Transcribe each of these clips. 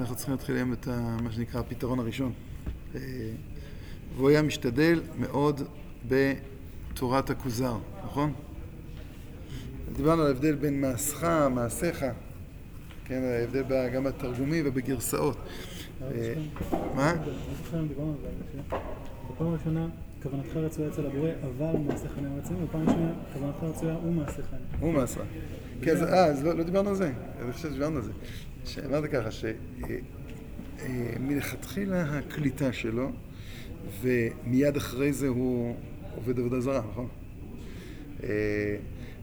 אנחנו צריכים להתחיל היום את מה שנקרא הפתרון הראשון. אה, והוא היה משתדל מאוד בתורת הכוזר, נכון? דיברנו על ההבדל בין מעשך, מעשיך, כן, ההבדל גם בתרגומים ובגרסאות. אה, מה? בפעם הראשונה כוונתך רצויה אצל הבורא, אבל מעשיך אינם רצויים, ובפעם השנייה כוונתך רצויה ומעשיך. ומעשיך. כן, אה, אז לא, לא דיברנו על זה. אני חושב שדיברנו על זה. שאמרת ככה, שמלכתחילה אה, הקליטה שלו, ומיד אחרי זה הוא עובד עבודה זרה, נכון? אה,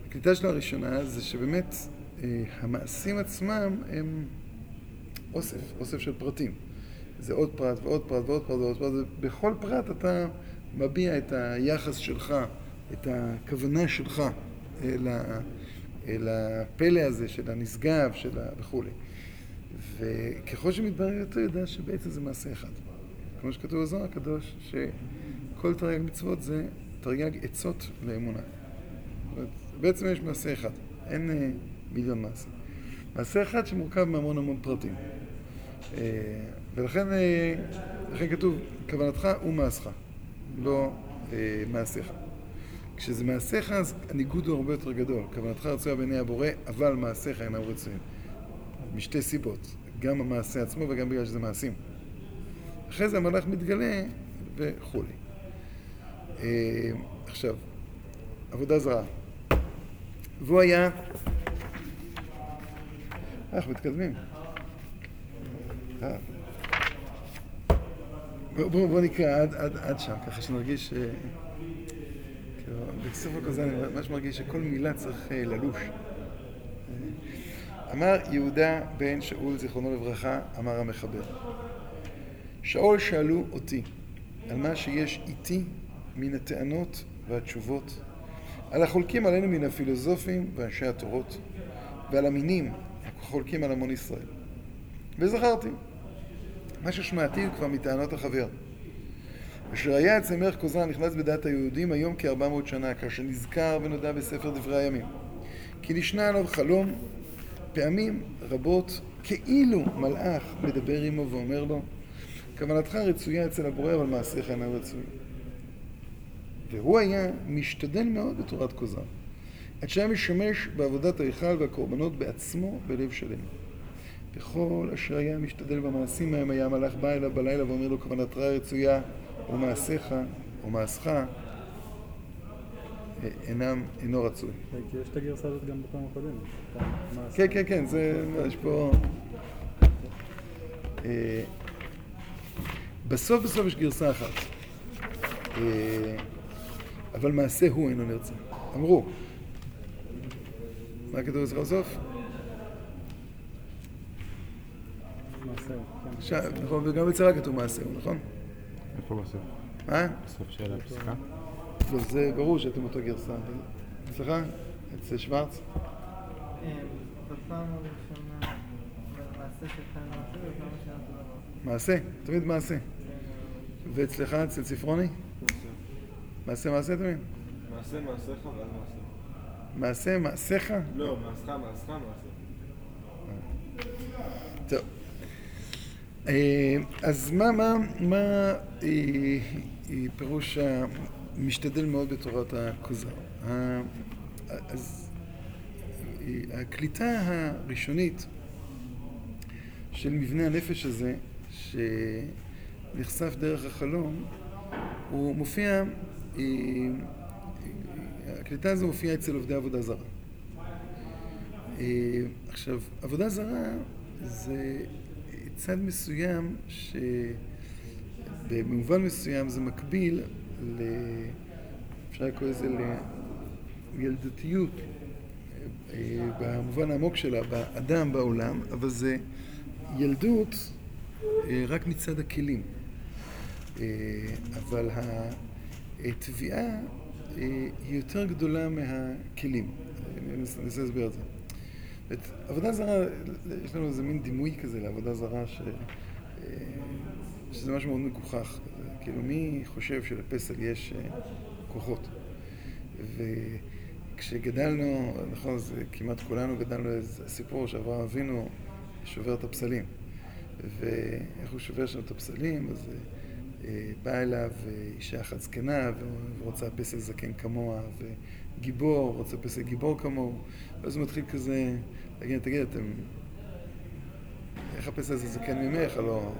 הקליטה שלו הראשונה זה שבאמת המעשים עצמם הם אוסף, אוסף של פרטים. זה עוד פרט ועוד פרט ועוד פרט ועוד פרט, ובכל פרט אתה מביע את היחס שלך, את הכוונה שלך אל הפלא הזה של הנשגב של ה... וכולי. וככל שמתברר יותר יודע שבעצם זה מעשה אחד. כמו שכתוב בזוהר הקדוש, שכל תרי"ג מצוות זה תרי"ג עצות לאמונה. בעצם יש מעשה אחד, אין אה, מיליון מעשה. מעשה אחד שמורכב מהמון המון פרטים. אה, ולכן אה, כתוב, כוונתך ומעשך. לא אה, מעשיך. כשזה מעשיך, אז הניגוד הוא הרבה יותר גדול. כוונתך רצויה בעיני הבורא, אבל מעשיך אינם רצויים. משתי סיבות, גם המעשה עצמו וגם בגלל שזה מעשים. אחרי זה המלאך מתגלה וכולי. אה, עכשיו, עבודה זרה. והוא היה... אנחנו מתקדמים. אה. בואו בוא, בוא נקרא עד, עד, עד שם, ככה שנרגיש... אה, כאילו, בספר כזה אני ממש מרגיש שכל מילה צריך ללוש. אמר יהודה בן שאול, זיכרונו לברכה, אמר המחבר. שאול שאלו אותי על מה שיש איתי מן הטענות והתשובות, על החולקים עלינו מן הפילוסופים ואנשי התורות, ועל המינים החולקים על המון ישראל. וזכרתי מה ששמעתי כבר מטענות החבר. אשר היה אצל מלך כוזרן נכנס בדעת היהודים היום כארבע מאות שנה, כאשר נזכר ונודע בספר דברי הימים. כי נשנה עליו חלום פעמים רבות כאילו מלאך מדבר עמו ואומר לו כוונתך רצויה אצל הבורא אבל מעשיך אינם רצויים. והוא היה משתדל מאוד בתורת כוזרן. עד שהיה משמש בעבודת ההיכל והקורבנות בעצמו בלב שלם. בכל אשר היה משתדל במעשים מהם היה המלאך בא אליו בלילה ואומר לו כוונתך רצויה ומעשיך ומעשך אינם, אינו רצוי. כי יש את הגרסה הזאת גם בפעם הקודמת. כן, כן, כן, זה, יש פה... אה, בסוף בסוף יש גרסה אחת. אה, אבל מעשה הוא אינו נרצה. אמרו. מה כתוב בסוף? כן. נכון, וגם בצרה כתוב מעשהו, נכון? איפה בסוף? מה? בסוף של הפסקה? לא, זה ברור שאתם אותו גרסה. סליחה? אצל שוורץ? בפעם הראשונה מעשה תמיד מעשה. ואצלך, אצל ספרוני? מעשה מעשה תמיד? מעשה מעשיך ועל מעשה. מעשה מעשיך? לא, מעשך מעשך מעשה. טוב. אה, אז מה, מה, מה אה, אה, פירוש המשתדל מאוד בתורת הכוזר? אז הקליטה הראשונית של מבנה הנפש הזה, שנחשף דרך החלום, הוא מופיע, הקליטה הזו מופיעה אצל עובדי עבודה זרה. עכשיו, עבודה זרה זה צד מסוים שבמובן מסוים זה מקביל ל... אפשר לקרוא לזה לילדותיות אה, במובן העמוק שלה, באדם, בעולם, אבל זה ילדות אה, רק מצד הכלים. אה, אבל התביעה היא יותר גדולה מהכלים. אני אנסה להסביר את זה. את עבודה זרה, יש לנו איזה מין דימוי כזה לעבודה זרה ש... שזה משהו מאוד מגוחך. כאילו, מי חושב שלפסל יש אה, כוחות? וכשגדלנו, נכון, זה כמעט כולנו גדלנו איזה סיפור שאברהם אבינו שובר את הפסלים. ואיך הוא שובר שם את הפסלים, אז אה, באה אליו אה, אישה אחת זקנה ורוצה פסל זקן כמוה, וגיבור רוצה פסל גיבור כמוהו, ואז הוא מתחיל כזה להגיד, תגיד, אתם... איך הפסל הזה זקן ממך? הלוא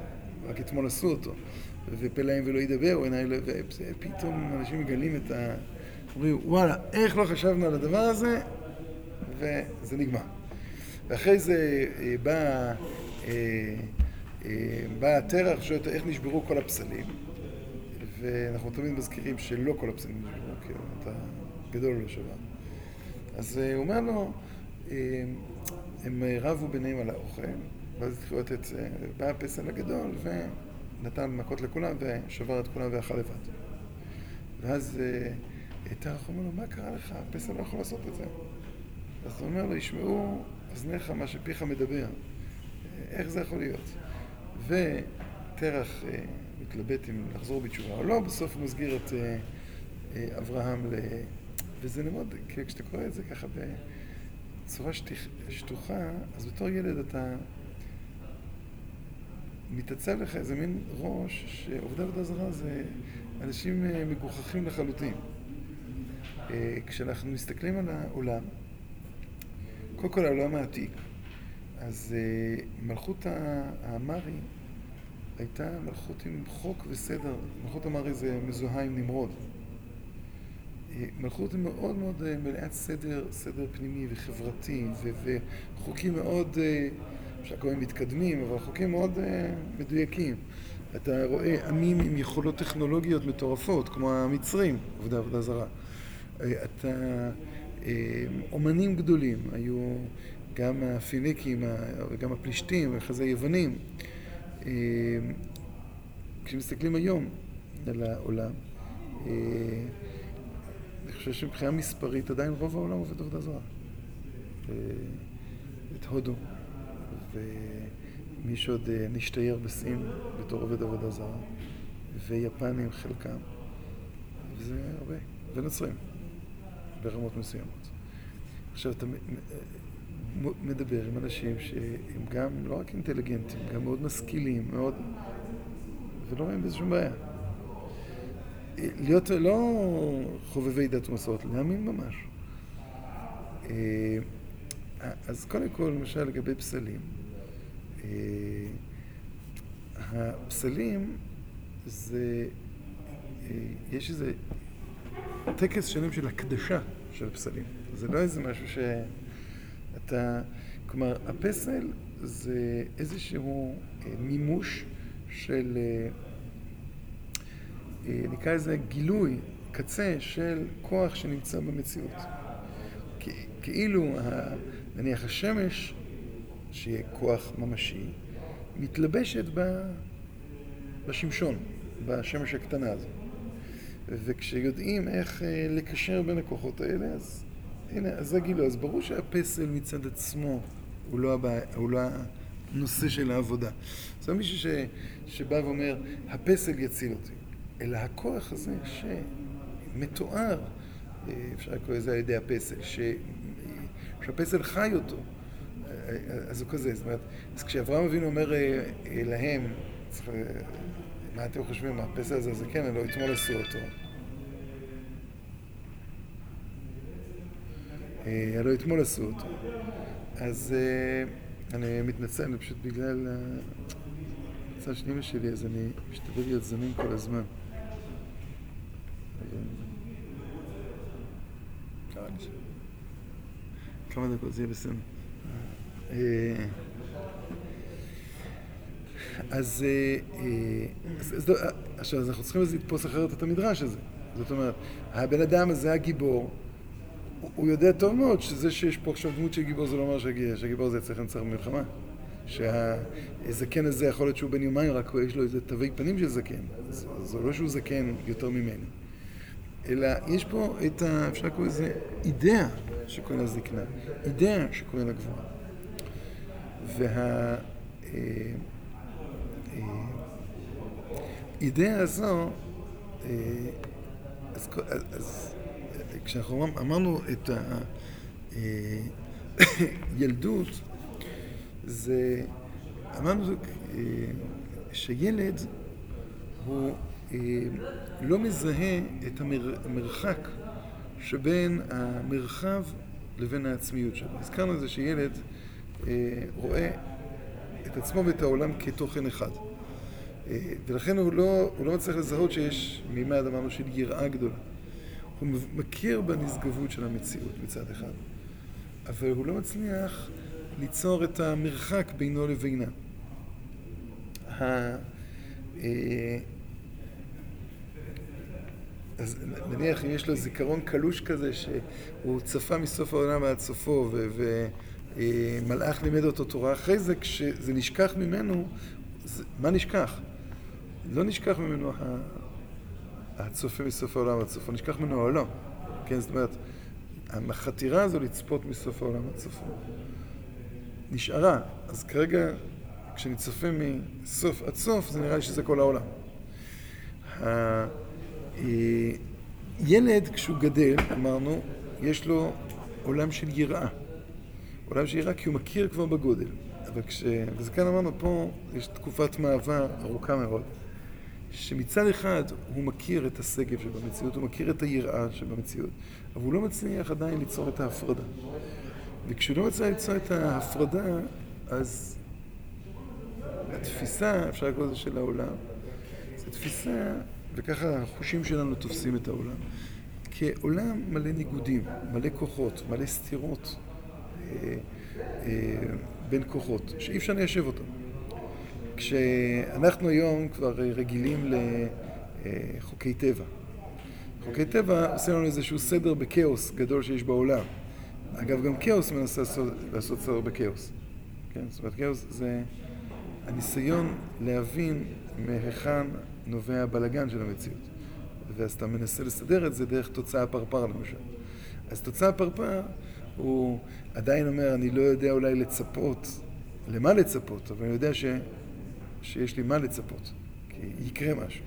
רק אתמול עשו אותו. ופה להם ולא ידבר. ופתאום אנשים מגלים את ה... אומרים, וואלה, איך לא חשבנו על הדבר הזה? וזה נגמר. ואחרי זה אה, בא, אה, אה, בא התרח, שואל איך נשברו כל הפסלים, ואנחנו תמיד מזכירים שלא כל הפסלים נשברו, כי אתה גדול לא שבר. אז הוא אומר לו, הם רבו ביניהם על האוכל, ואז התחילו לתת, בא הפסל הגדול, ונתן מכות לכולם, ושבר את כולם ואכל לבד. ואז תרח אומר לו, מה קרה לך? הפסל לא יכול לעשות את זה. אז הוא אומר לו, ישמעו אזניך מה שפיך מדבר. איך זה יכול להיות? ותרח אה, מתלבט אם לחזור בתשובה או לא, בסוף הוא מסגיר את אה, אה, אברהם ל... וזה מאוד, כשאתה קורא את זה ככה בצורה שטוח, שטוחה, אז בתור ילד אתה מתעצב לך איזה מין ראש שעובדי עבודה זרה זה אנשים מגוחכים לחלוטין. כשאנחנו מסתכלים על העולם, קודם כל העולם העתיק. אז uh, מלכות האמרי הייתה מלכות עם חוק וסדר. מלכות האמרי זה מזוהה עם נמרוד. מלכות מאוד מאוד מלאת סדר, סדר פנימי וחברתי וחוקים מאוד, להם מתקדמים, אבל חוקים מאוד uh, מדויקים. אתה רואה עמים עם יכולות טכנולוגיות מטורפות, כמו המצרים, עובדי עבודה זרה. אתה... אה, אומנים גדולים, היו גם הפיניקים וגם הפלישתים ואחרי זה היוונים. אה, כשמסתכלים היום על העולם, אה, אני חושב שמבחינה מספרית עדיין רוב העולם עובד עבודה זרה. את הודו, ומי שעוד נשתייר בסין בתור עובד עבודה זרה, ויפנים חלקם, וזה הרבה, ונוצרים. ברמות מסוימות. עכשיו אתה מדבר עם אנשים שהם גם לא רק אינטליגנטים, גם מאוד משכילים, מאוד... ולא רואים בזה שום בעיה. להיות לא חובבי דת ומסורת, להאמין ממש. אה, אז קודם כל, למשל לגבי פסלים, אה, הפסלים זה, אה, יש איזה טקס שלם של הקדשה של פסלים. זה לא איזה משהו שאתה... כלומר, הפסל זה איזשהו אה, מימוש של... אה, אה, נקרא לזה גילוי, קצה של כוח שנמצא במציאות. כאילו, נניח השמש, שיהיה כוח ממשי, מתלבשת בשמשון, בשמש הקטנה הזו. וכשיודעים איך אה, לקשר בין הכוחות האלה, אז הנה, אז זה גילו. אז ברור שהפסל מצד עצמו הוא לא, הבא, הוא לא הנושא של העבודה. זה לא מישהו ש, שבא ואומר, הפסל יציל אותי, אלא הכוח הזה שמתואר, אה, אפשר לקרוא לזה על ידי הפסל, ש, שהפסל חי אותו. אה, אז הוא כזה, זאת אומרת, אז כשאברהם אבינו אומר להם, צריך מה אתם חושבים, הפסל הזה זה כן, לא אתמול עשו אותו. אה, הלוא אתמול עשו אותו. אז אה, אני מתנצל, אני פשוט בגלל הצד של אמא שלי, אז אני משתדל להיות זמין כל הזמן. כמה דקות זה יהיה בסדר. אה, אז, אה, אה, אז, אז לא, עכשיו, אז אנחנו צריכים לתפוס אחרת את המדרש הזה. זאת אומרת, הבן אדם הזה, הגיבור, הוא, הוא יודע טוב מאוד שזה שיש פה עכשיו דמות של גיבור זה לא אומר שהגיבור, שהגיבור זה אצלכם צריך מלחמה. שהזקן הזה יכול להיות שהוא בן יומיים, רק יש לו איזה תווי פנים של זקן. אז זה לא שהוא זקן יותר ממני. אלא יש פה את ה... אפשר לקרוא לזה אידאה שקוראים לה זקנה, אידאה שקוראים לה. וה... אה, האידאה הזו, אה, אז, אז כשאנחנו אמרנו את הילדות, אה, זה אמרנו אה, שילד הוא אה, לא מזהה את המר, המרחק שבין המרחב לבין העצמיות שלו. הזכרנו את זה שילד אה, רואה את עצמו ואת העולם כתוכן אחד. אה, ולכן הוא לא, הוא לא מצליח לזהות שיש מימד, אמרנו, של יראה גדולה. הוא מכיר בנשגבות של המציאות מצד אחד, אבל הוא לא מצליח ליצור את המרחק בינו לבינה. אה, אז נניח אם יש לו זיכרון קלוש כזה שהוא צפה מסוף העולם עד סופו ומלאך לימד אותו תורה, אחרי זה כשזה נשכח ממנו, זה, מה נשכח? לא נשכח ממנו הצופה מסוף העולם עד סופו, נשכח ממנו העולם. כן, זאת אומרת, החתירה הזו לצפות מסוף העולם עד סופו נשארה. אז כרגע, כשאני צופה מסוף עד סוף, זה נראה לי שזה כל העולם. אה, ילד, כשהוא גדל, אמרנו, יש לו עולם של יראה. עולם של יראה כי הוא מכיר כבר בגודל. אבל כש... וזה כאן אמרנו, פה יש תקופת מעבר ארוכה מאוד. שמצד אחד הוא מכיר את השגב שבמציאות, הוא מכיר את היראה שבמציאות, אבל הוא לא מצליח עדיין ליצור את ההפרדה. וכשהוא לא מצליח ליצור את ההפרדה, אז התפיסה, אפשר לקרוא לזה של העולם, זו תפיסה, וככה החושים שלנו תופסים את העולם, כעולם מלא ניגודים, מלא כוחות, מלא סתירות בין כוחות, שאי אפשר ליישב אותם. כשאנחנו היום כבר רגילים לחוקי טבע. חוקי טבע עושים לנו איזשהו סדר בכאוס גדול שיש בעולם. אגב, גם כאוס מנסה לעשות, לעשות סדר בכאוס. כן? זאת אומרת, כאוס זה הניסיון להבין מהיכן נובע הבלגן של המציאות. ואז אתה מנסה לסדר את זה דרך תוצאה פרפר למשל. אז תוצאה פרפר הוא עדיין אומר, אני לא יודע אולי לצפות, למה לצפות, אבל אני יודע ש... שיש לי מה לצפות, כי יקרה משהו.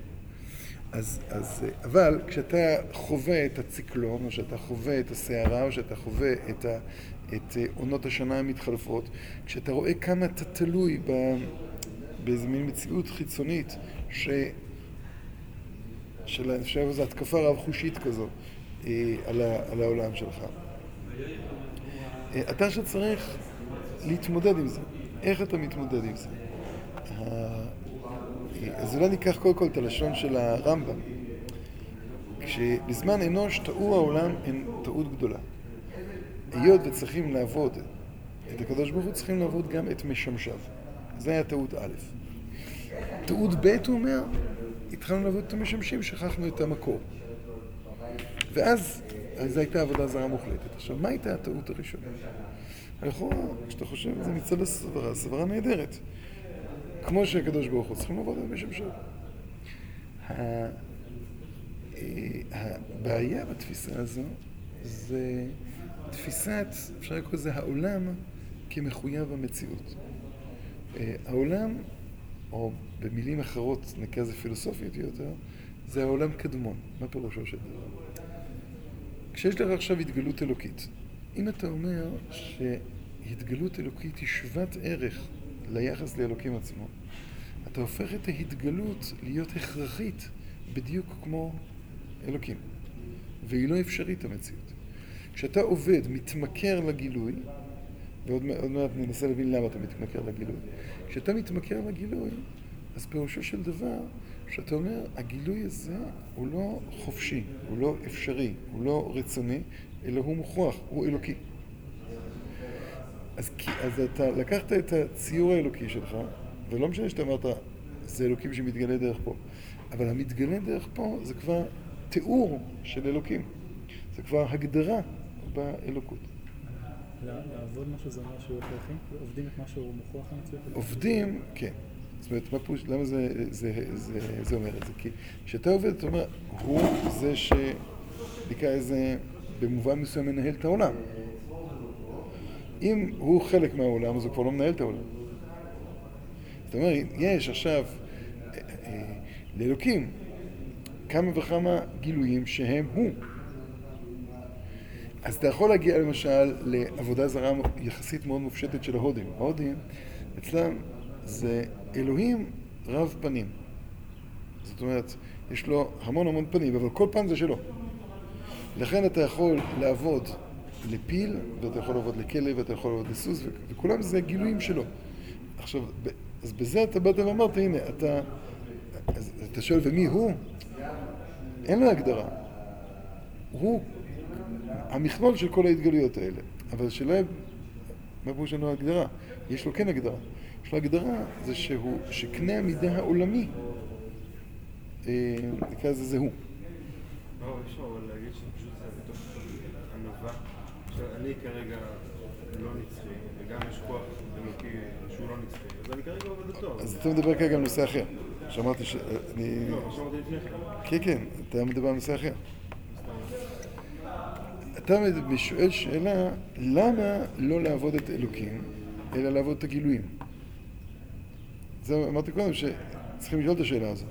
אז, אז, אבל כשאתה חווה את הציקלון, או שאתה חווה את הסערה, או שאתה חווה את, ה, את עונות השנה המתחלפות, כשאתה רואה כמה אתה תלוי ב, באיזו מין מציאות חיצונית, ש, של, איזו התקפה רב-חושית כזו אה, על, ה, על העולם שלך. אתה שצריך להתמודד עם זה. איך אתה מתמודד עם זה? אז אולי ניקח קודם כל את הלשון של הרמב"ם. כשבזמן אנוש טעו העולם הם טעות גדולה. היות וצריכים לעבוד את הקדוש ברוך הוא, צריכים לעבוד גם את משמשיו. זה היה טעות א'. טעות ב', הוא אומר, התחלנו לעבוד את המשמשים, שכחנו את המקור. ואז, אז זו הייתה עבודה זרה מוחלטת. עכשיו, מה הייתה הטעות הראשונה? לכאורה, כשאתה חושב על זה מצד הסברה, סברה נהדרת. כמו שהקדוש ברוך הוא צריכים לעבוד על משמשו. הבעיה בתפיסה הזו זה תפיסת, אפשר לקרוא לזה העולם כמחויב המציאות. העולם, או במילים אחרות, נקרא לזה פילוסופיות יותר, זה העולם קדמון. מה פירושו של דבר? כשיש לך עכשיו התגלות אלוקית, אם אתה אומר שהתגלות אלוקית היא שוות ערך ליחס לאלוקים עצמו, אתה הופך את ההתגלות להיות הכרחית בדיוק כמו אלוקים. והיא לא אפשרית המציאות. כשאתה עובד, מתמכר לגילוי, ועוד מעט ננסה להבין למה אתה מתמכר לגילוי. כשאתה מתמכר לגילוי, אז פירושו של דבר, שאתה אומר, הגילוי הזה הוא לא חופשי, הוא לא אפשרי, הוא לא רצוני, אלא הוא מוכרח, הוא אלוקי. אז, אז אתה לקחת את הציור האלוקי שלך, ולא משנה שאתה אמרת, זה אלוקים שמתגלה דרך פה, אבל המתגלה דרך פה זה כבר תיאור של אלוקים. זה כבר הגדרה באלוקות. לעבוד משהו זה אומר שהוא הכרחי? עובדים את מה שהוא מוכרח המציאות? עובדים, כן. זאת אומרת, מה פוש, למה זה, זה, זה, זה אומר את זה? כי כשאתה עובד, אתה אומר, הוא זה שנקרא איזה, במובן מסוים מנהל את העולם. אם הוא חלק מהעולם, אז הוא כבר לא מנהל את העולם. זאת אומרת, יש עכשיו לאלוקים כמה וכמה גילויים שהם הוא. אז אתה יכול להגיע למשל לעבודה זרה יחסית מאוד מופשטת של ההודים. ההודים, אצלם זה אלוהים רב פנים. זאת אומרת, יש לו המון המון פנים, אבל כל פן זה שלו. לכן אתה יכול לעבוד לפיל, ואתה יכול לעבוד לכלב, ואתה יכול לעבוד לסוס, וכולם זה גילויים שלו. עכשיו, אז בזה אתה באת ואמרת, הנה, אתה... אתה שואל, ומי הוא? אין לו הגדרה. הוא המכלול של כל ההתגלויות האלה. אבל השאלה מה פירוש לנו הגדרה? יש לו כן הגדרה. יש לו הגדרה, זה שהוא, שקנה המידה העולמי, אה, נקרא לזה זה הוא. לא, אני כרגע לא נצחי, וגם יש כוח אלוקי שהוא לא נצחי, אז אני כרגע עובד אותו. אז אתה מדבר כרגע על נושא אחר. שאמרתי שאני... לא, מה שאמרתי לפני כן. כן, כן, אתה מדבר על נושא אחר. אתה שואל שאלה, למה לא לעבוד את אלוקים, אלא לעבוד את הגילויים? זה אמרתי קודם, שצריכים לשאול את השאלה הזאת.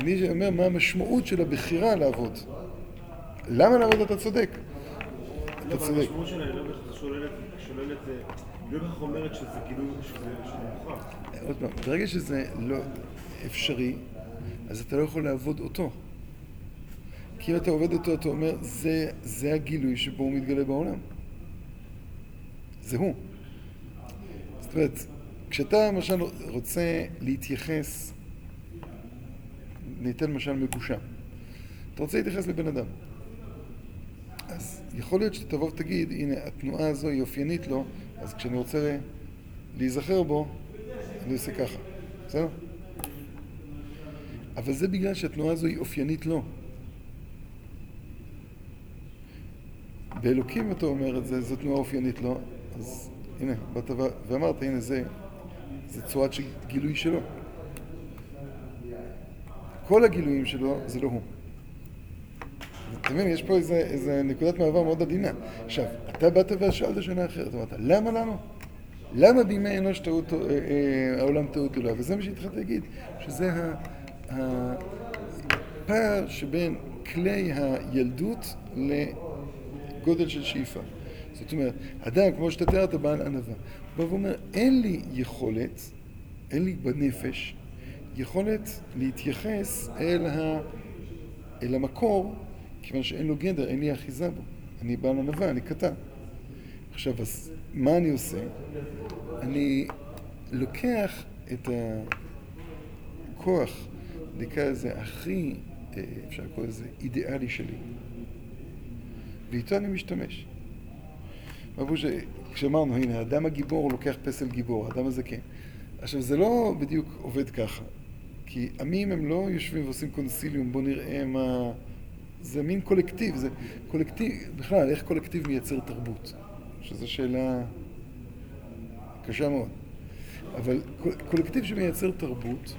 אני אומר, מה המשמעות של הבחירה לעבוד? למה לעבוד אתה צודק? אתה אבל צודק. המשמעות שלה היא לא שוללת, אה, לא בהכרח אומרת שזה גילוי, שזה שזה מוכרח. עוד פעם, ברגע שזה לא אפשרי, אז אתה לא יכול לעבוד אותו. כי אם אתה עובד אותו, אתה אומר, זה, זה הגילוי שבו הוא מתגלה בעולם. זה הוא. זאת אומרת, כשאתה למשל רוצה להתייחס, ניתן למשל מגושם. אתה רוצה להתייחס לבן אדם. אז יכול להיות שאתה תבוא ותגיד, הנה, התנועה הזו היא אופיינית לו, אז כשאני רוצה להיזכר בו, אני עושה ככה. בסדר? אבל זה בגלל שהתנועה הזו היא אופיינית לו. באלוקים אתה אומר את זה, זו תנועה אופיינית לו, אז הנה, באת ואמרת, הנה זה, זה צורת גילוי שלו. כל הגילויים שלו זה לא הוא. אתה מבין, יש פה איזה, איזה נקודת מעבר מאוד עדינה. עכשיו, אתה באת ושאלת שאלה אחרת, אמרת, למה לנו? למה בימי אנוש טעות, אה, אה, העולם טעות גדולה? וזה מה שהתחלתי להגיד, שזה הפער שבין כלי הילדות לגודל של שאיפה. זאת אומרת, אדם, כמו שאתה תיארת, בעל ענווה, בא ואומר, אין לי יכולת, אין לי בנפש, יכולת להתייחס אל, ה... אל המקור, כיוון שאין לו גדר, אין לי אחיזה בו. אני בעל ענווה, אני קטן. עכשיו, אז מה אני עושה? אני לוקח את הכוח, נקרא לזה הכי, אה, אפשר לקרוא לזה, אידיאלי שלי, ואיתו אני משתמש. אמרו שכשאמרנו, הנה, האדם הגיבור לוקח פסל גיבור, האדם הזקן. עכשיו, זה לא בדיוק עובד ככה, כי עמים הם לא יושבים ועושים קונסיליום, בואו נראה מה... זה מין קולקטיב, זה קולקטיב, בכלל, איך קולקטיב מייצר תרבות? שזו שאלה קשה מאוד. אבל קול- קולקטיב שמייצר תרבות,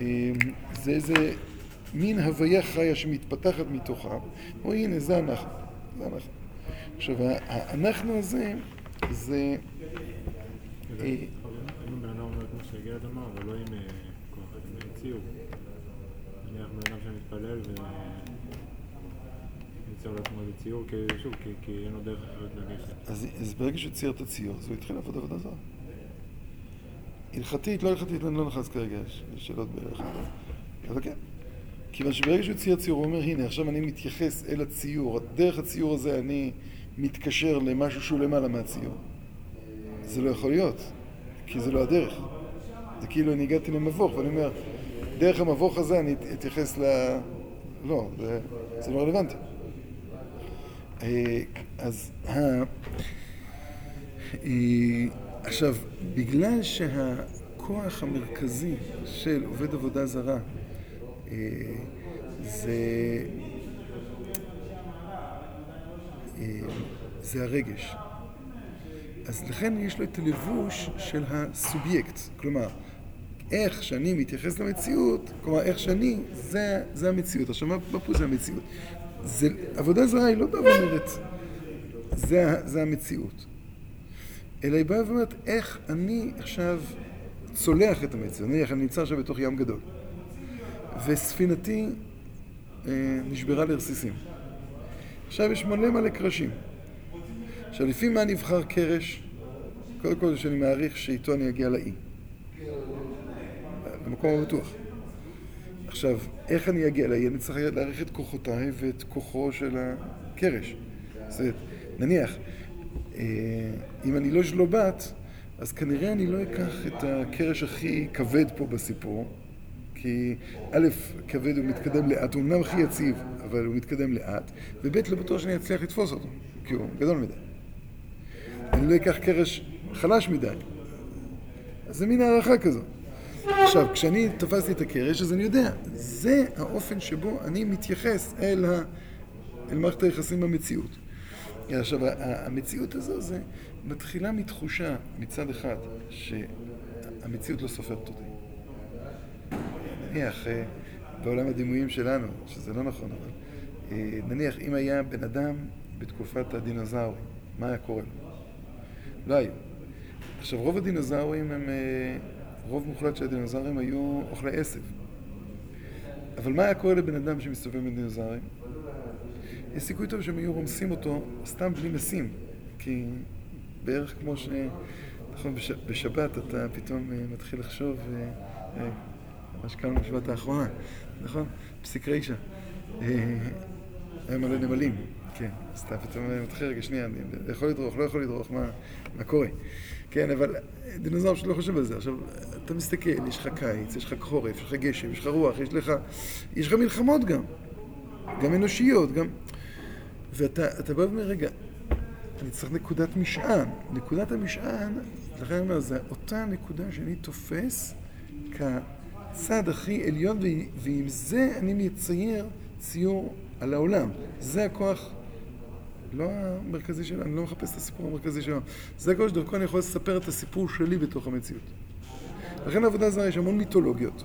אה, זה איזה מין הוויה חיה שמתפתחת מתוכה. או הנה, זה אנחנו. זה אנחנו. עכשיו, האנחנו הזה, זה... אם בן אדם אומר כמו שגלעד אמר, אבל לא עם כוח, עם ציור. נניח בן אדם שמתפלל ו... ייצר לעצמו איזה ציור, כי שוב, כי- כי אין לו דרך אחרת לגשת. אז, ברגע שהוא צייר את הציור, אז הוא התחיל לעבוד עבודה זרה. הלכתית, לא הלכתית, אני לא נכנס כרגע, יש שאלות בערך, אבל כן. כיוון שברגע שהוא צייר ציור, הוא אומר, הנה, עכשיו אני מתייחס אל הציור, דרך הציור הזה אני מתקשר למשהו שהוא למעלה מהציור. זה לא יכול להיות, כי זה לא הדרך. זה כאילו אני הגעתי למבוך, ואני אומר, דרך המבוך הזה אני אתייחס ל... לא, זה, זה לא רלוונטי. אה, אז. אה, עכשיו, בגלל שהכוח המרכזי של עובד עבודה זרה אה, זה, אה, זה הרגש, אז לכן יש לו את הלבוש של הסובייקט. כלומר, איך שאני מתייחס למציאות, כלומר, איך שאני, זה, זה המציאות. עכשיו, מה פה זה המציאות? זה, עבודה זרה היא לא באה ואומרת, זה, זה המציאות. אלא היא באה ואומרת, איך אני עכשיו צולח את המציאות. נניח, אני נמצא עכשיו בתוך ים גדול, וספינתי אה, נשברה לרסיסים. עכשיו יש מלא מלא קרשים. עכשיו, לפי מה נבחר קרש? קודם כל, שאני מעריך שאיתו אני אגיע לאי. למקום הבטוח. עכשיו, איך אני אגיע אליי? אני צריך להעריך את כוחותיי ואת כוחו של הקרש. זאת נניח, אה, אם אני לא שלובת, אז כנראה אני לא אקח את הקרש הכי כבד פה בסיפור, כי א', כבד הוא מתקדם לאט, הוא אמנם הכי יציב, אבל הוא מתקדם לאט, וב', לא בטוח שאני אצליח לתפוס אותו, כי הוא גדול מדי. אני לא אקח קרש חלש מדי. אז זה מין הערכה כזו. עכשיו, כשאני תפסתי את הקרש, אז אני יודע, זה האופן שבו אני מתייחס אל, ה... אל מערכת היחסים במציאות. עכשיו, המציאות הזו זה מתחילה מתחושה מצד אחד שהמציאות לא סופרת אותי. נניח, בעולם הדימויים שלנו, שזה לא נכון, אבל אה, נניח אם היה בן אדם בתקופת הדינוזאורים, מה היה קורה לו? לא היו. עכשיו, רוב הדינוזאורים הם, אה, רוב מוחלט של הדינוזאורים היו אוכלי עשב. אבל מה היה קורה לבן אדם שמסתובב עם דינוזאורים? יש סיכוי טוב שהם היו רומסים אותו סתם בלי משים. כי בערך כמו ש... נכון, בש... בשבת אתה פתאום מתחיל לחשוב, מה שקראנו בשבת האחרונה, נכון? פסיק רישא. היה מלא נמלים, כן. אז אתה פתאום מתחיל רגע, שנייה, אני יכול לדרוך, לא יכול לדרוך, מה, קורה? כן, אבל דינוזאור שלא חושב על זה. עכשיו, אתה מסתכל, יש לך קיץ, יש לך חורף, יש לך גשם, יש לך רוח, יש לך... יש לך מלחמות גם. גם אנושיות, גם... ואתה בא ואומר, רגע, אני צריך נקודת משען. נקודת המשען, לכן אני אומר, זה אותה נקודה שאני תופס כצד הכי עליון, ועם זה אני מצייר ציור על העולם. זה הכוח, לא המרכזי שלנו, אני לא מחפש את הסיפור המרכזי שלנו. זה הכוח שדרכו אני יכול לספר את הסיפור שלי בתוך המציאות. לכן העבודה זרה יש המון מיתולוגיות,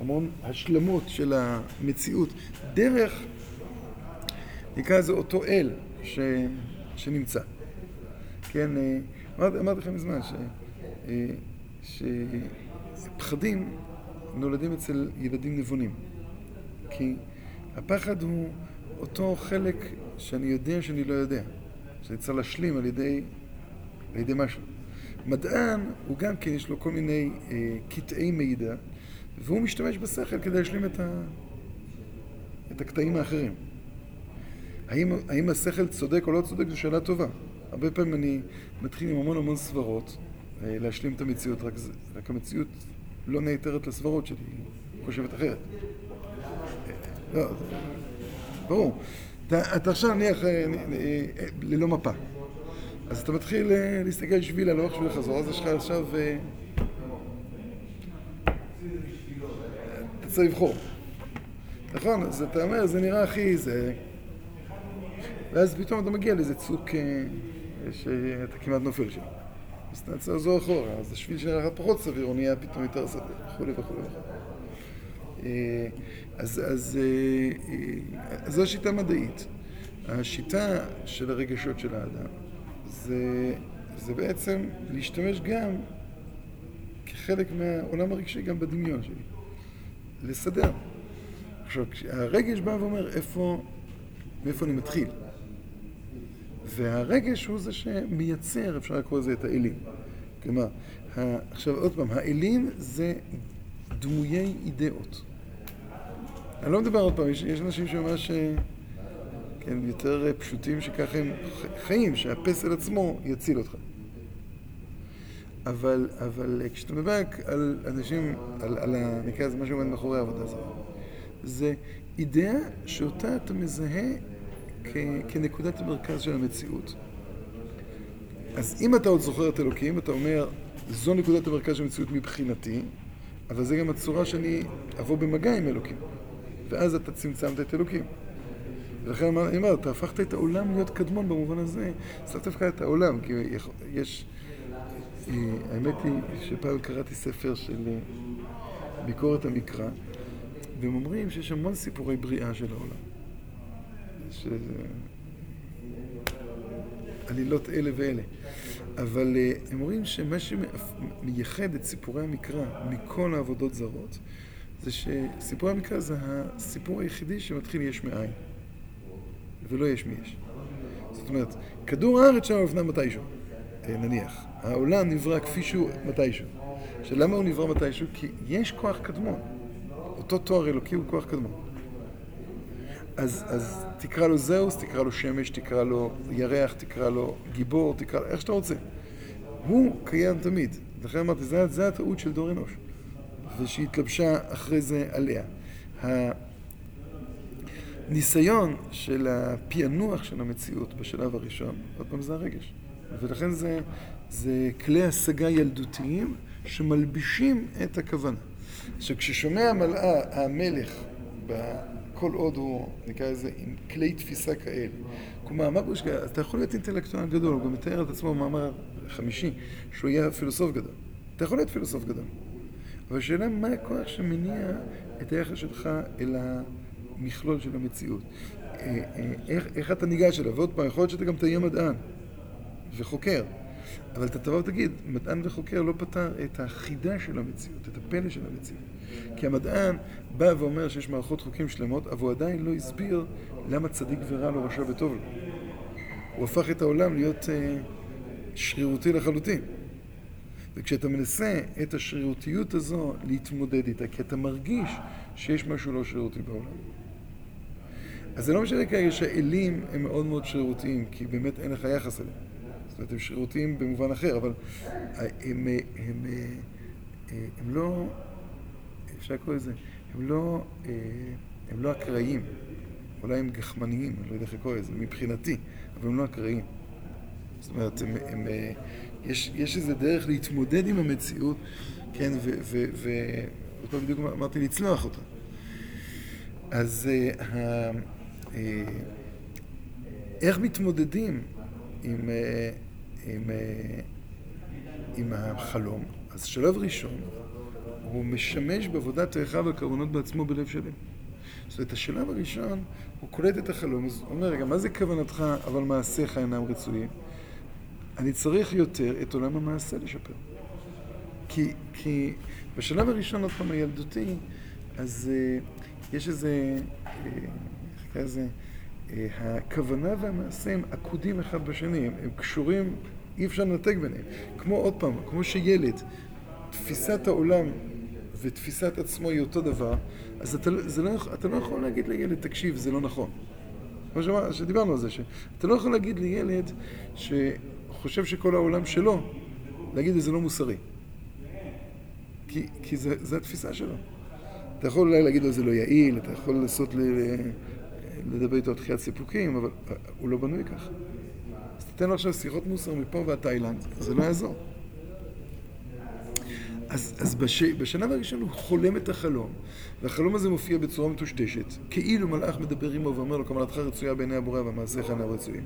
המון השלמות של המציאות, דרך, נקרא לזה אותו אל ש, שנמצא. כן, אה, אמרתי, אמרתי לכם מזמן ש, אה, שפחדים נולדים אצל ילדים נבונים. כי הפחד הוא אותו חלק שאני יודע שאני לא יודע, שאני צריך להשלים על ידי, על ידי משהו. מדען הוא גם כן, יש לו כל מיני אה, קטעי מידע, והוא משתמש בשכל כדי להשלים את, ה, את הקטעים האחרים. האם, האם השכל צודק או לא צודק זו שאלה טובה. הרבה פעמים אני מתחיל עם המון המון סברות אה, להשלים את המציאות, רק, רק המציאות לא נעתרת לסברות שלי, היא חושבת אחרת. לא, ברור. אתה, עכשיו נניח אה, אה, ללא מפה. אז אתה מתחיל אה, להסתכל שביל הלוך שביל חזור, אז יש לך עכשיו... אתה צריך לבחור. נכון? אז אתה אומר, זה נראה הכי זה... ואז פתאום אתה מגיע לאיזה צוק שאתה כמעט נופל שם. אז אתה לחזור אחורה, אז השביל שנראה לך פחות סביר, הוא נהיה פתאום יותר סביר, וכולי וכולי וכולי. אז, אז, אז זו שיטה מדעית. השיטה של הרגשות של האדם זה, זה בעצם להשתמש גם כחלק מהעולם הרגשי, גם בדמיון שלי. לסדר. עכשיו, הרגש בא ואומר איפה, מאיפה אני מתחיל. והרגש הוא זה שמייצר, אפשר לקרוא לזה את האלים. כלומר, עכשיו עוד פעם, האלים זה דמויי אידאות. אני לא מדבר עוד פעם, יש, יש אנשים שממש, כן, יותר פשוטים שככה הם חיים, שהפסל עצמו יציל אותך. אבל, אבל אה, כשאתה מדבר על אנשים, על, על ה... לזה מה שעומד מאחורי העבודה הזאת, זה אידאה שאותה אתה מזהה כנקודת המרכז של המציאות. אז אם אתה עוד זוכר את אלוקים, אתה אומר, זו נקודת המרכז של המציאות מבחינתי, אבל זה גם הצורה שאני אבוא במגע עם אלוקים. ואז אתה צמצמת את אלוקים. ולכן אני אומר, אתה הפכת את העולם להיות קדמון במובן הזה, אז אתה דווקא את העולם, כי יש... אה, האמת היא שפעם קראתי ספר של אה, ביקורת המקרא, והם אומרים שיש המון סיפורי בריאה של העולם. יש עלילות אלה ואלה. אבל אה, הם אומרים שמה שמייחד את סיפורי המקרא מכל העבודות זרות, זה שסיפור המקרא זה הסיפור היחידי שמתחיל יש מאין, ולא יש מי יש. זאת אומרת, כדור הארץ שם נבנה מתישהו, אה, נניח. העולם נברא כפי שהוא מתישהו. שלמה הוא נברא מתישהו? כי יש כוח קדמון. אותו תואר אלוקי הוא כוח קדמון. אז, אז תקרא לו זהוס, תקרא לו שמש, תקרא לו ירח, תקרא לו גיבור, תקרא לו איך שאתה רוצה. הוא קיים תמיד. לכן אמרתי, זה, זה הטעות של דור אנוש. ושהתלבשה אחרי זה עליה. הניסיון של הפענוח של המציאות בשלב הראשון, עוד פעם זה הרגש. ולכן זה, זה כלי השגה ילדותיים שמלבישים את הכוונה. עכשיו כששומע מלאה המלך, כל עוד הוא, נקרא לזה, עם כלי תפיסה כאלה, כלומר, מה פירוש כאלה? אתה יכול להיות אינטלקטואל גדול, הוא גם מתאר את עצמו במאמר חמישי, שהוא יהיה פילוסוף גדול. אתה יכול להיות פילוסוף גדול. אבל השאלה מה הכוח שמניע את היחס שלך אל המכלול של המציאות. אה, אה, איך, איך אתה ניגש אליו? ועוד פעם, יכול להיות שאתה גם תהיה מדען וחוקר. אבל אתה תבוא ותגיד, מדען וחוקר לא פתר את החידה של המציאות, את הפלא של המציאות. כי המדען בא ואומר שיש מערכות חוקים שלמות, אבל הוא עדיין לא הסביר למה צדיק ורע לו, רשע וטוב לו. הוא הפך את העולם להיות uh, שרירותי לחלוטין. וכשאתה מנסה את השרירותיות הזו להתמודד איתה, כי אתה מרגיש שיש משהו לא שרירותי בעולם. אז זה לא משנה כרגע שהאלים הם מאוד מאוד שרירותיים, כי באמת אין לך יחס אליהם. זאת אומרת, הם שרירותיים במובן אחר, אבל הם, הם, הם, הם לא, אפשר לקרוא לזה, הם לא, הם לא אקראיים. אולי הם גחמניים, אני לא יודע איך לקרוא לזה, מבחינתי, אבל הם לא אקראיים. זאת אומרת, הם, הם, יש, יש איזה דרך להתמודד עם המציאות, כן, ועוד פעם בדיוק אמרתי לצלוח אותה. אז uh, איך מתמודדים עם, עם, uh, עם החלום? אז שלב ראשון, הוא משמש בעבודת האחד והקרבנות בעצמו בלב שלם. זאת אומרת, השלב הראשון, הוא קולט את החלום, אז הוא אומר, רגע, מה זה כוונתך, אבל מעשיך אינם רצויים? אני צריך יותר את עולם המעשה לשפר. כי, כי בשלב הראשון, עוד פעם, הילדותי, אז uh, יש איזה, uh, איזה, uh, הכוונה והמעשה הם עקודים אחד בשני, הם, הם קשורים, אי אפשר לנתק ביניהם. כמו עוד פעם, כמו שילד, תפיסת העולם ותפיסת עצמו היא אותו דבר, אז אתה, זה לא, אתה לא יכול להגיד לילד, תקשיב, זה לא נכון. כמו שאמר, שדיברנו על זה, שאתה לא יכול להגיד לילד שחושב שכל העולם שלו, להגיד שזה לא מוסרי. כי, כי זה, זה התפיסה שלו. אתה יכול אולי להגיד לו זה לא יעיל, אתה יכול לעשות ל, לדבר איתו על דחיית סיפוקים, אבל הוא לא בנוי ככה. אז תתן לו עכשיו שיחות מוסר מפה ועד תאילנד, זה לא יעזור. אז, אז בש, בשלב הראשון הוא חולם את החלום, והחלום הזה מופיע בצורה מטושטשת, כאילו מלאך מדבר עמו ואומר לו, קבלתך רצויה בעיני הבורא ומעשיך אינם רצויים.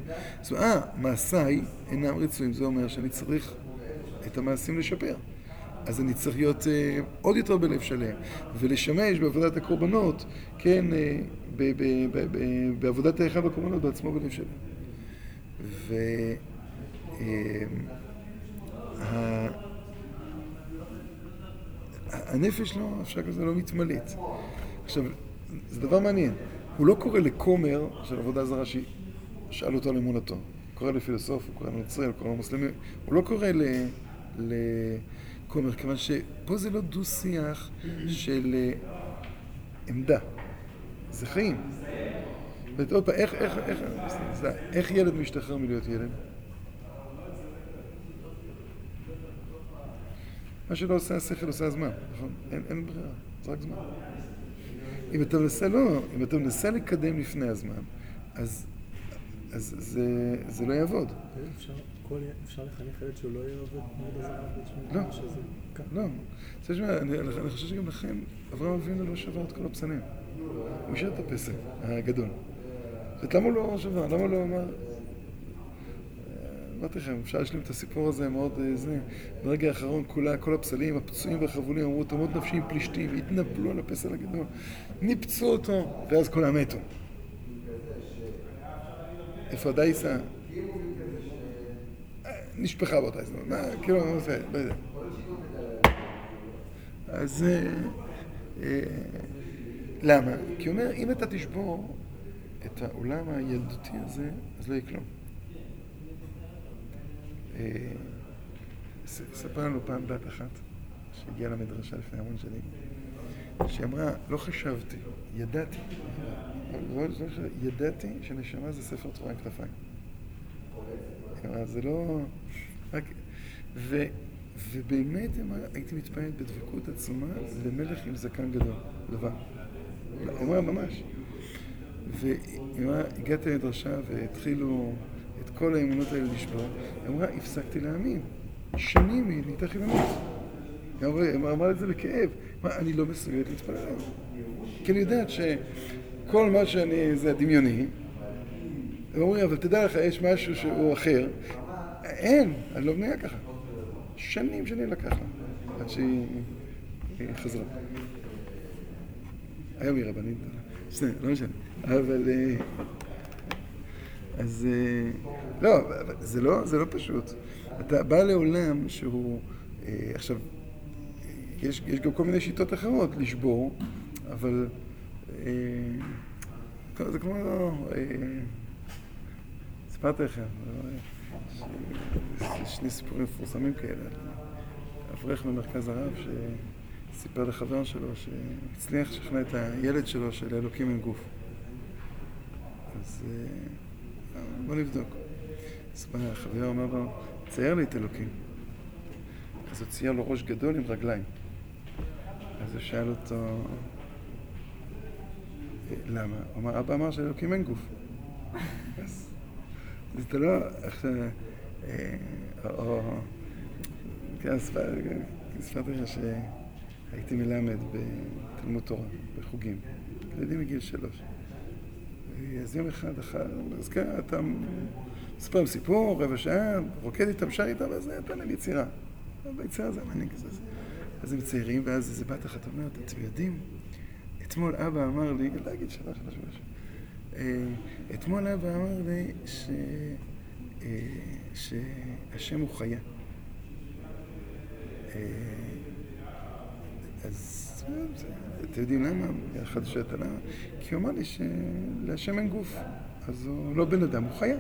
אומרת, אה, מעשיי אינם רצויים, זה אומר שאני צריך את המעשים לשפר. אז אני צריך להיות אה, עוד יותר בלב שלם, ולשמש בעבודת הקורבנות, כן, אה, ב, ב, ב, ב, בעבודת האחד בקורבנות בעצמו בלב שלם. ו... אה, הנפש לא, אפשר כזה לא מתמלאת. עכשיו, זה דבר מעניין. הוא לא קורא לכומר של עבודה זרה ששאל אותו על אמונתו. הוא קורא לפילוסוף, הוא קורא לנוצרי, הוא קורא למוסלמי. הוא לא קורא לכומר, כיוון שפה זה לא דו-שיח של אה, עמדה. זה חיים. ועוד פעם, איך, איך, איך, איך ילד משתחרר מלהיות ילד? מה שלא עושה השכל עושה הזמן, נכון? אין, אין ברירה, זה רק זמן. אם אתה מנסה, לא, אם אתה מנסה לקדם לפני הזמן, אז, אז זה, זה לא יעבוד. אפשר, כל, אפשר לחנך ילד שהוא לא יהיה עובד מאוד לא, לא. תשמע, אני, אני חושב שגם לכם, אברהם אבינו לא שבר את כל הפסנים. הוא השאיר את הפסל הגדול. למה הוא לא שבר? למה הוא לא אמר... אמרתי לכם, אפשר להשלים את הסיפור הזה מאוד אה, זה. ברגע האחרון כולה, כל הפסלים, הפצועים והחבולים אמרו, תמות נפשי עם פלישתים, התנפלו על הפסל הגדול, ניפצו אותו, ואז כולם מתו. איפה הדייסה? נשפכה באותה הזמן, מה, כאילו, מה עושה, לא יודע. אז אה, אה, למה? כי הוא אומר, אם אתה תשבור את העולם הילדותי הזה, אז לא יהיה כלום. ספר לנו פעם דת אחת. שהגיעה למדרשה לפני המון שנים, שהיא אמרה, לא חשבתי, ידעתי, ידעתי שנשמה זה ספר תורה עם כתפיים. זה לא... רק... ו... ובאמת הייתי מתפעל בדבקות עצומה למלך עם זקן גדול, לבן. היא אמרה, ממש. והגעתי למדרשה והתחילו כל האמונות האלה לשבור. היא אמרה, הפסקתי להאמין. שנים היא נהייתה חילונית. היא אמרה את זה בכאב. מה, אני לא מסוגלת להתפלל. כי אני יודעת שכל מה שאני, זה דמיוני. הם אומרים, אבל תדע לך, יש משהו שהוא אחר. אין, אני לא בנויה ככה. שנים שנים לקח לה, עד שהיא חזרה. היום היא רבנית, בסדר, לא משנה. אבל... אה, אז... אה, לא, זה לא, זה לא פשוט. אתה בא לעולם שהוא... אה, עכשיו, יש, יש גם כל מיני שיטות אחרות לשבור, אבל... זה כמו... סיפרתי לכם, שני סיפורים מפורסמים כאלה. אברך ממרכז הרב שסיפר לחבר שלו שהצליח לשכנע את הילד שלו שלאלוקים אין גוף. אז אה, בוא נבדוק. אז החבר אומר לו, צייר לי את אלוקים. אז הוא צייר לו ראש גדול עם רגליים. אז הוא שאל אותו, למה? הוא אמר, אבא אמר שאלוקים אין גוף. אז אתה לא, אה, או, כן, סיפרתי לך שהייתי מלמד בתלמוד תורה, בחוגים, ילדים מגיל שלוש. אז יום אחד אחר, אז כן, אתה מספר להם סיפור, רבע שעה, רוקד איתם, שר איתם, ואז נתן להם יצירה. ביצירה זה מנהיג כזה. אז הם צעירים, ואז איזה בת אחת אומרת, אתם יודעים, אתמול אבא אמר לי, לא אגיד שלוש, שלוש, שלוש. אה, אתמול אבא אמר לי ש... אה, שהשם הוא חיה. אה, אז אתם יודעים למה? שואל למה? כי הוא אמר לי שלהשם אין גוף, אז הוא לא בן אדם, הוא חיה.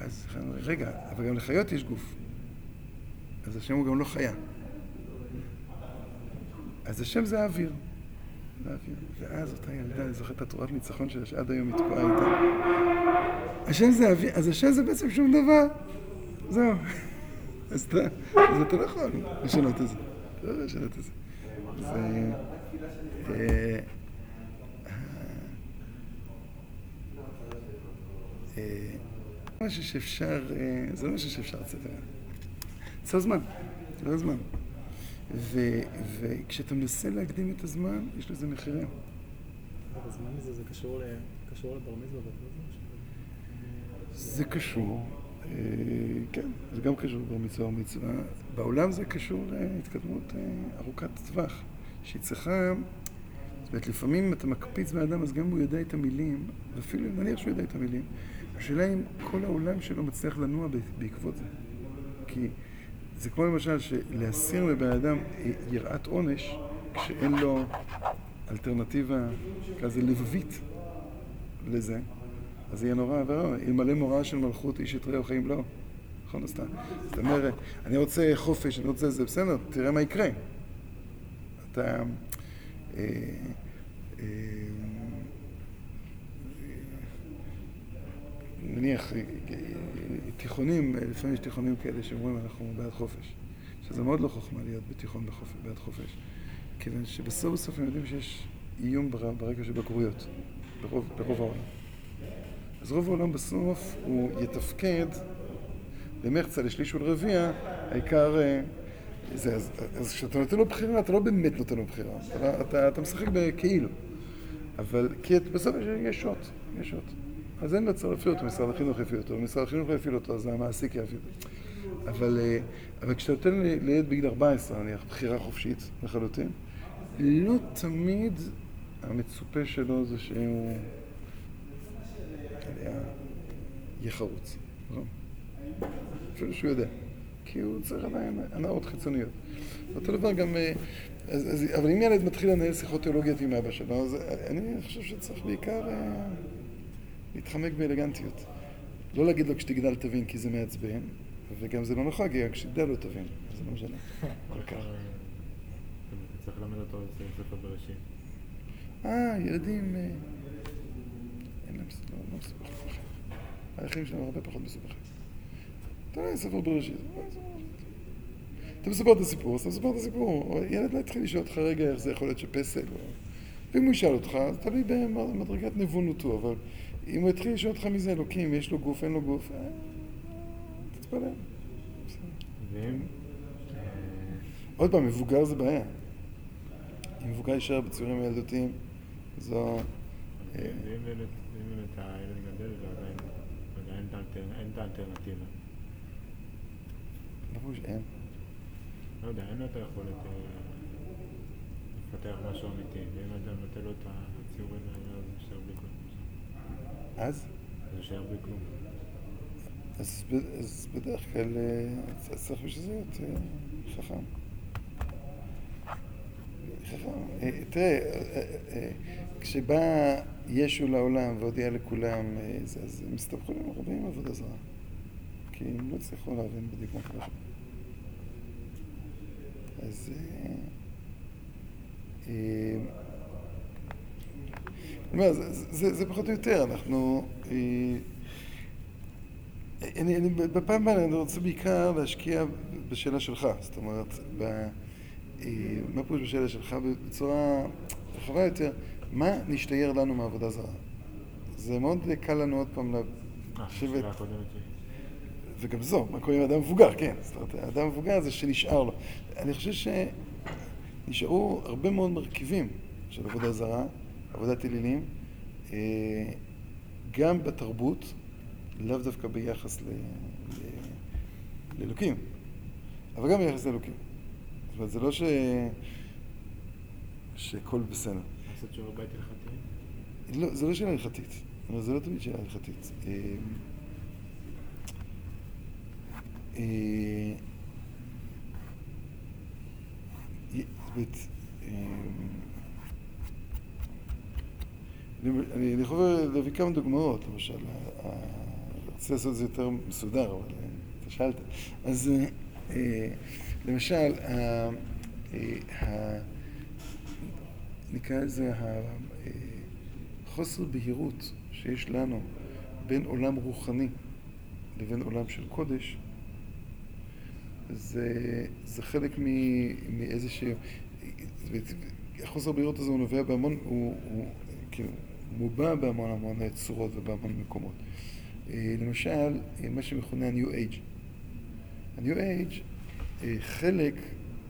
אז רגע, אבל גם לחיות יש גוף. אז השם הוא גם לא חיה. אז השם זה האוויר. לאוויר. ואז אותה ילדה, אני זוכר את התורת ניצחון שלה, שעד היום היא תקועה איתה. השם זה אוויר, אז השם זה בעצם שום דבר. זהו. אז אתה, לא יכול לשנות את זה. אתה לא יכול לשנות את זה. זה... אה, אה, משהו שאפשר, אה, זה לא משהו שאפשר לצאת עליו. צריך זמן, צריך זמן. ו, וכשאתה מנסה להקדים את הזמן, יש לזה מחירים. הזמן הזה זה קשור לבר מצווה זה קשור, כן, זה גם קשור לבר מצווה ומצווה. בעולם זה קשור להתקדמות אה, ארוכת טווח, שהיא צריכה... זאת אומרת, לפעמים אתה מקפיץ באדם, אז גם הוא יודע את המילים, ואפילו נניח שהוא יודע את המילים, השאלה אם כל העולם שלו מצליח לנוע בעקבות זה. כי זה כמו למשל שלהסיר מבן אדם יראת עונש כשאין לו אלטרנטיבה כזה לבבית לזה, אז יהיה נורא ורע. אלמלא מוראה של מלכות איש את רעהו חיים לא. נכון? אז אתה אומר, אני רוצה חופש, אני רוצה זה, בסדר, תראה מה יקרה. אתה... אה, אה, נניח, תיכונים, לפעמים יש תיכונים כאלה שאומרים אנחנו בעד חופש. שזה מאוד לא חוכמה להיות בתיכון בחופש, בעד חופש. כיוון שבסוף בסוף הם יודעים שיש איום ברקע של בגרויות, ברוב, ברוב העולם. אז רוב העולם בסוף הוא יתפקד למחצה, לשליש ולרביע, העיקר... אה, זה, אז, אז כשאתה נותן לו בחירה, אתה לא באמת נותן לו בחירה, אתה, אתה, אתה משחק בכאילו. אבל כי בסוף יש שוט, יש שוט. אז אין לו צורך להפעיל אותו, משרד החינוך יפעיל אותו, משרד החינוך לא יפעיל אותו, אז המעסיק יפעיל אותו. אבל, אה, אבל כשאתה נותן לילד בגיל 14, נניח, בחירה חופשית לחלוטין, לא תמיד המצופה שלו זה שהוא יהיה חרוץ? אפילו שהוא יודע. כי הוא צריך עדיין הנאות חיצוניות. אותו דבר גם... אה, אז, אז, אבל אם ילד מתחיל לנהל שיחות תיאולוגיות עם אבא שלו, אז אני חושב שצריך בעיקר... להתחמק באלגנטיות. לא להגיד לו כשתגדל תבין כי זה מעצבן, וגם זה לא נכון, כי שידע לא תבין, זה לא משנה. כל כך. אתה צריך ללמד אותו ספר בראשית. אה, ילדים... לא לא מסובכים. החיים שלהם הרבה פחות מסובכים. אתה רואה ספר בראשית. אתה מספר את הסיפור, אז אתה מספר את הסיפור. ילד לא יתחיל לשאול אותך רגע איך זה יכול להיות שפסל. ואם הוא ישאל אותך, אז תלוי במדרגת נבונותו, אבל אם הוא יתחיל לשאול אותך מי זה אלוקים, יש לו גוף, אין לו גוף, אה, תתפלא. עוד פעם, מבוגר זה בעיה. אם מבוגר יישאר בציורים ילדותיים, זו... אה, ואם באמת אם באמת הילד גדל ועדיין עדיין אין את האלטר- אין את האלטרנטיבה. חושב שאין. לא יודע, אין את היכולת לפתח משהו אמיתי. ואם אתה נותן לו את הציורים האלה, אז יישאר בלי כלום. אז? יישאר בלי כלום. אז, בדרך כלל אה, צריך בשביל זה להיות אה, חכם. אה, תראה, אה, אה, כשבא ישו לעולם והודיע לכולם, אז הם הסתבכו להם הרבה עם עבודה זרה. כי הם לא הצליחו להבין בדיוק מה קורה שם. אז... זה, פחות או יותר, אנחנו... אני, אני, בפעם הבאה אני רוצה בעיקר להשקיע בשאלה שלך, זאת אומרת, ב, מה פירוש בשאלה שלך בצורה רחבה יותר, מה נשתייר לנו מעבודה זרה? זה מאוד קל לנו עוד פעם אה, לשבת. וגם זו, מה קורה עם אדם מבוגר, כן, זאת אומרת, האדם מבוגר זה שנשאר לו. אני חושב שנשארו הרבה מאוד מרכיבים של עבודה זרה, עבודת אלילים, אה, גם בתרבות, לאו דווקא ביחס. לאלוקים, אבל גם ביחס לאלוקים. זאת אומרת, זה לא ש... שהכל בסדר. לעשות שיעורי בית הלכתיים? לא, זה לא שאלה הלכתית. זה לא תמיד שאלה הלכתית. זאת אומרת, אה, אני- אני אני יכול להביא כמה דוגמאות, למשל, ה- ה- רציתי לעשות את זה יותר מסודר, אבל אה, אתה שאלת. אז אה, אה, למשל, ה- אה, ה- נקרא לזה החוסר בהירות שיש לנו בין עולם רוחני לבין עולם של קודש, זה, זה חלק מ- מאיזשהו... החוסר בהירות הזה הוא נובע בהמון, הוא, הוא כאילו מובע בהמון המון צורות ובהמון מקומות. אה, למשל, אה, מה שמכונה ה-New Age. ה-New Age, אה, חלק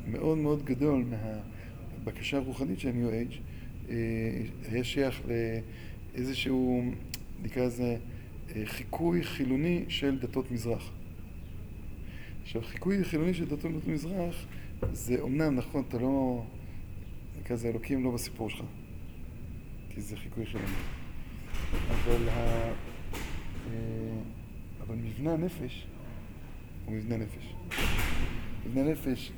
מאוד מאוד גדול מהבקשה הרוחנית של ה-New Age אה, היה שייך לאיזשהו, נקרא לזה, אה, חיקוי חילוני של דתות מזרח. עכשיו, חיקוי חילוני של דתות מזרח זה אומנם נכון, אתה לא... נקרא לזה אלוקים לא בסיפור שלך, כי זה חיקוי חילוני. אבל, ה... אה, אבל מבנה הנפש הוא מבנה נפש. מבנה נפש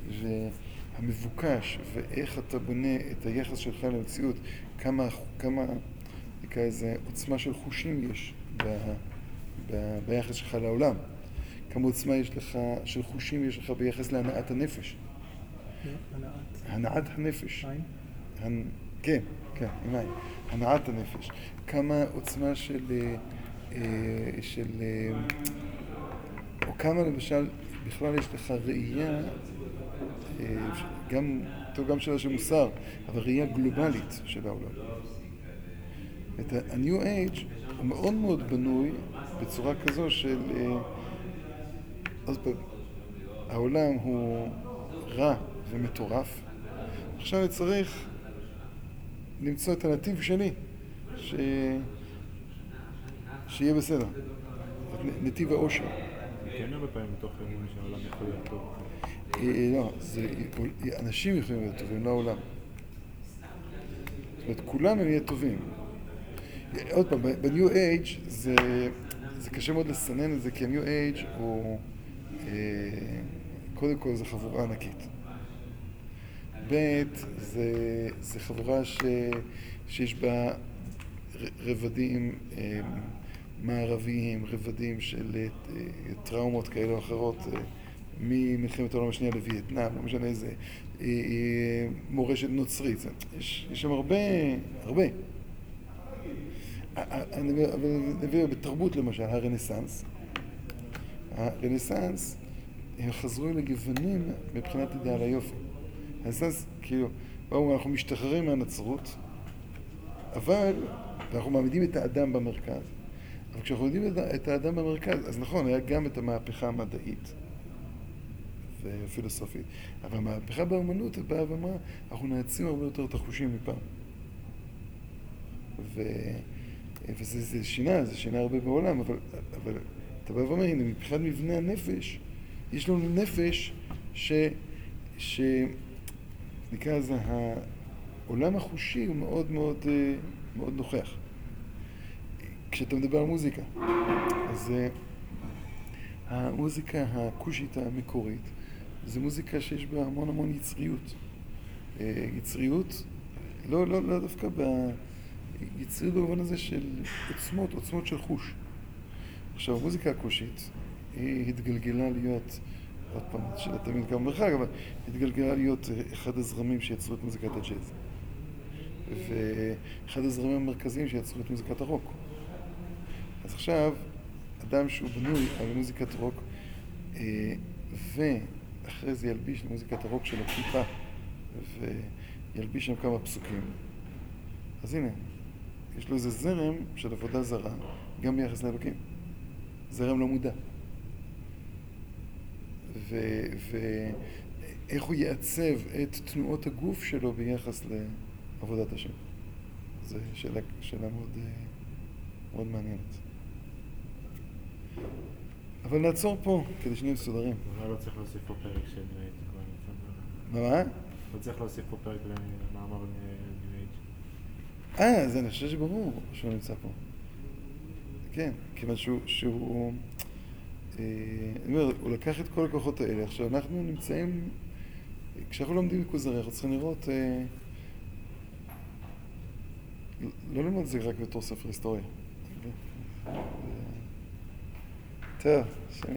והמבוקש ואיך אתה בונה את היחס שלך למציאות, כמה, כמה נקרא לזה עוצמה של חושים יש ב, ב, ביחס שלך לעולם. כמה עוצמה יש לך, של חושים יש לך ביחס להנעת הנפש. הנעת הנעת הנפש. הנ... כן, כן, עם עין. הנעת הנפש. כמה עוצמה של... אה, אה, של... אה, או כמה למשל, בכלל יש לך ראייה, אה, גם, טוב, גם שאלה של מוסר, אבל ראייה גלובלית של העולם. את ה-New Age הוא מאוד מאוד בנוי בצורה כזו של... אה, עוד פעם, העולם הוא רע ומטורף. עכשיו אני צריך למצוא את הנתיב שלי, ש... שיהיה בסדר. נתיב האושר. כן הרבה פעמים מתוך אמון שהעולם יכול להיות טוב. אה, לא, זה, אנשים יכולים להיות טובים, לא העולם. זאת אומרת, כולנו נהיה טובים. עוד פעם, ב-New Age זה, זה קשה מאוד לסנן את זה, כי ה-New Age הוא, אה, קודם כל זה חבורה ענקית. ב', זה, זה חבורה ש, שיש בה רבדים, אה, מערביים, רבדים של אה, טראומות כאלה או אחרות, אה, ממלחמת העולם השנייה לווייטנאם, לא משנה איזה, אה, אה, מורשת נוצרית. יש, יש שם הרבה, הרבה. אבל נביא בתרבות למשל, הרנסאנס. הרנסאנס, הם חזרו אל הגוונים מבחינת אידאל היופי. הרנסאנס, כאילו, באו, אנחנו משתחררים מהנצרות, אבל, ואנחנו מעמידים את האדם במרכז. אבל כשאנחנו מעמידים את האדם במרכז, אז נכון, היה גם את המהפכה המדעית והפילוסופית, אבל המהפכה באמנות באה ואמרה, אנחנו נעצים הרבה יותר את החושים מפעם. ו... וזה זה שינה, זה שינה הרבה בעולם, אבל, אבל אתה בא ואומר, הנה, מבחינת מבנה הנפש, יש לנו נפש ש... ש... נקרא לזה, העולם החושי הוא מאוד מאוד, אה, מאוד נוכח. כשאתה מדבר על מוזיקה, אז אה, המוזיקה הכושית המקורית זו מוזיקה שיש בה המון המון יצריות. אה, יצריות, לא, לא, לא דווקא ב... יצריות במובן הזה של עוצמות, עוצמות של חוש. עכשיו, המוזיקה הכושית היא התגלגלה להיות, עוד פעם, שאלה תמיד כמה מרחק, אבל התגלגלה להיות אחד הזרמים שיצרו את מוזיקת הג'אז. ואחד הזרמים המרכזיים שיצרו את מוזיקת הרוק. אז עכשיו, אדם שהוא בנוי על מוזיקת רוק, אה, ואחרי זה ילביש למוזיקת הרוק שלו כיפה, וילביש שם כמה פסוקים, אז הנה, יש לו איזה זרם של עבודה זרה, גם ביחס לאלוקים. זרם לא מודע. ואיך הוא יעצב את תנועות הגוף שלו ביחס לעבודת השם. זו שאלה, שאלה מאוד, אה, מאוד מעניינת. אבל נעצור פה, כדי שנהיה מסודרים. אולי לא צריך להוסיף פה פרק של ניו אייג'. מה? לא צריך להוסיף פה פרק למאמר ניו אייג'. אה, אז אני חושב שברור שהוא נמצא פה. כן, כיוון שהוא, שהוא אה, אני אומר, הוא לקח את כל הכוחות האלה. עכשיו, אנחנו נמצאים, כשאנחנו לומדים כוזרי, אנחנו צריכים לראות, אה, לא ללמוד את זה רק בתור ספר היסטוריה. טוב, שם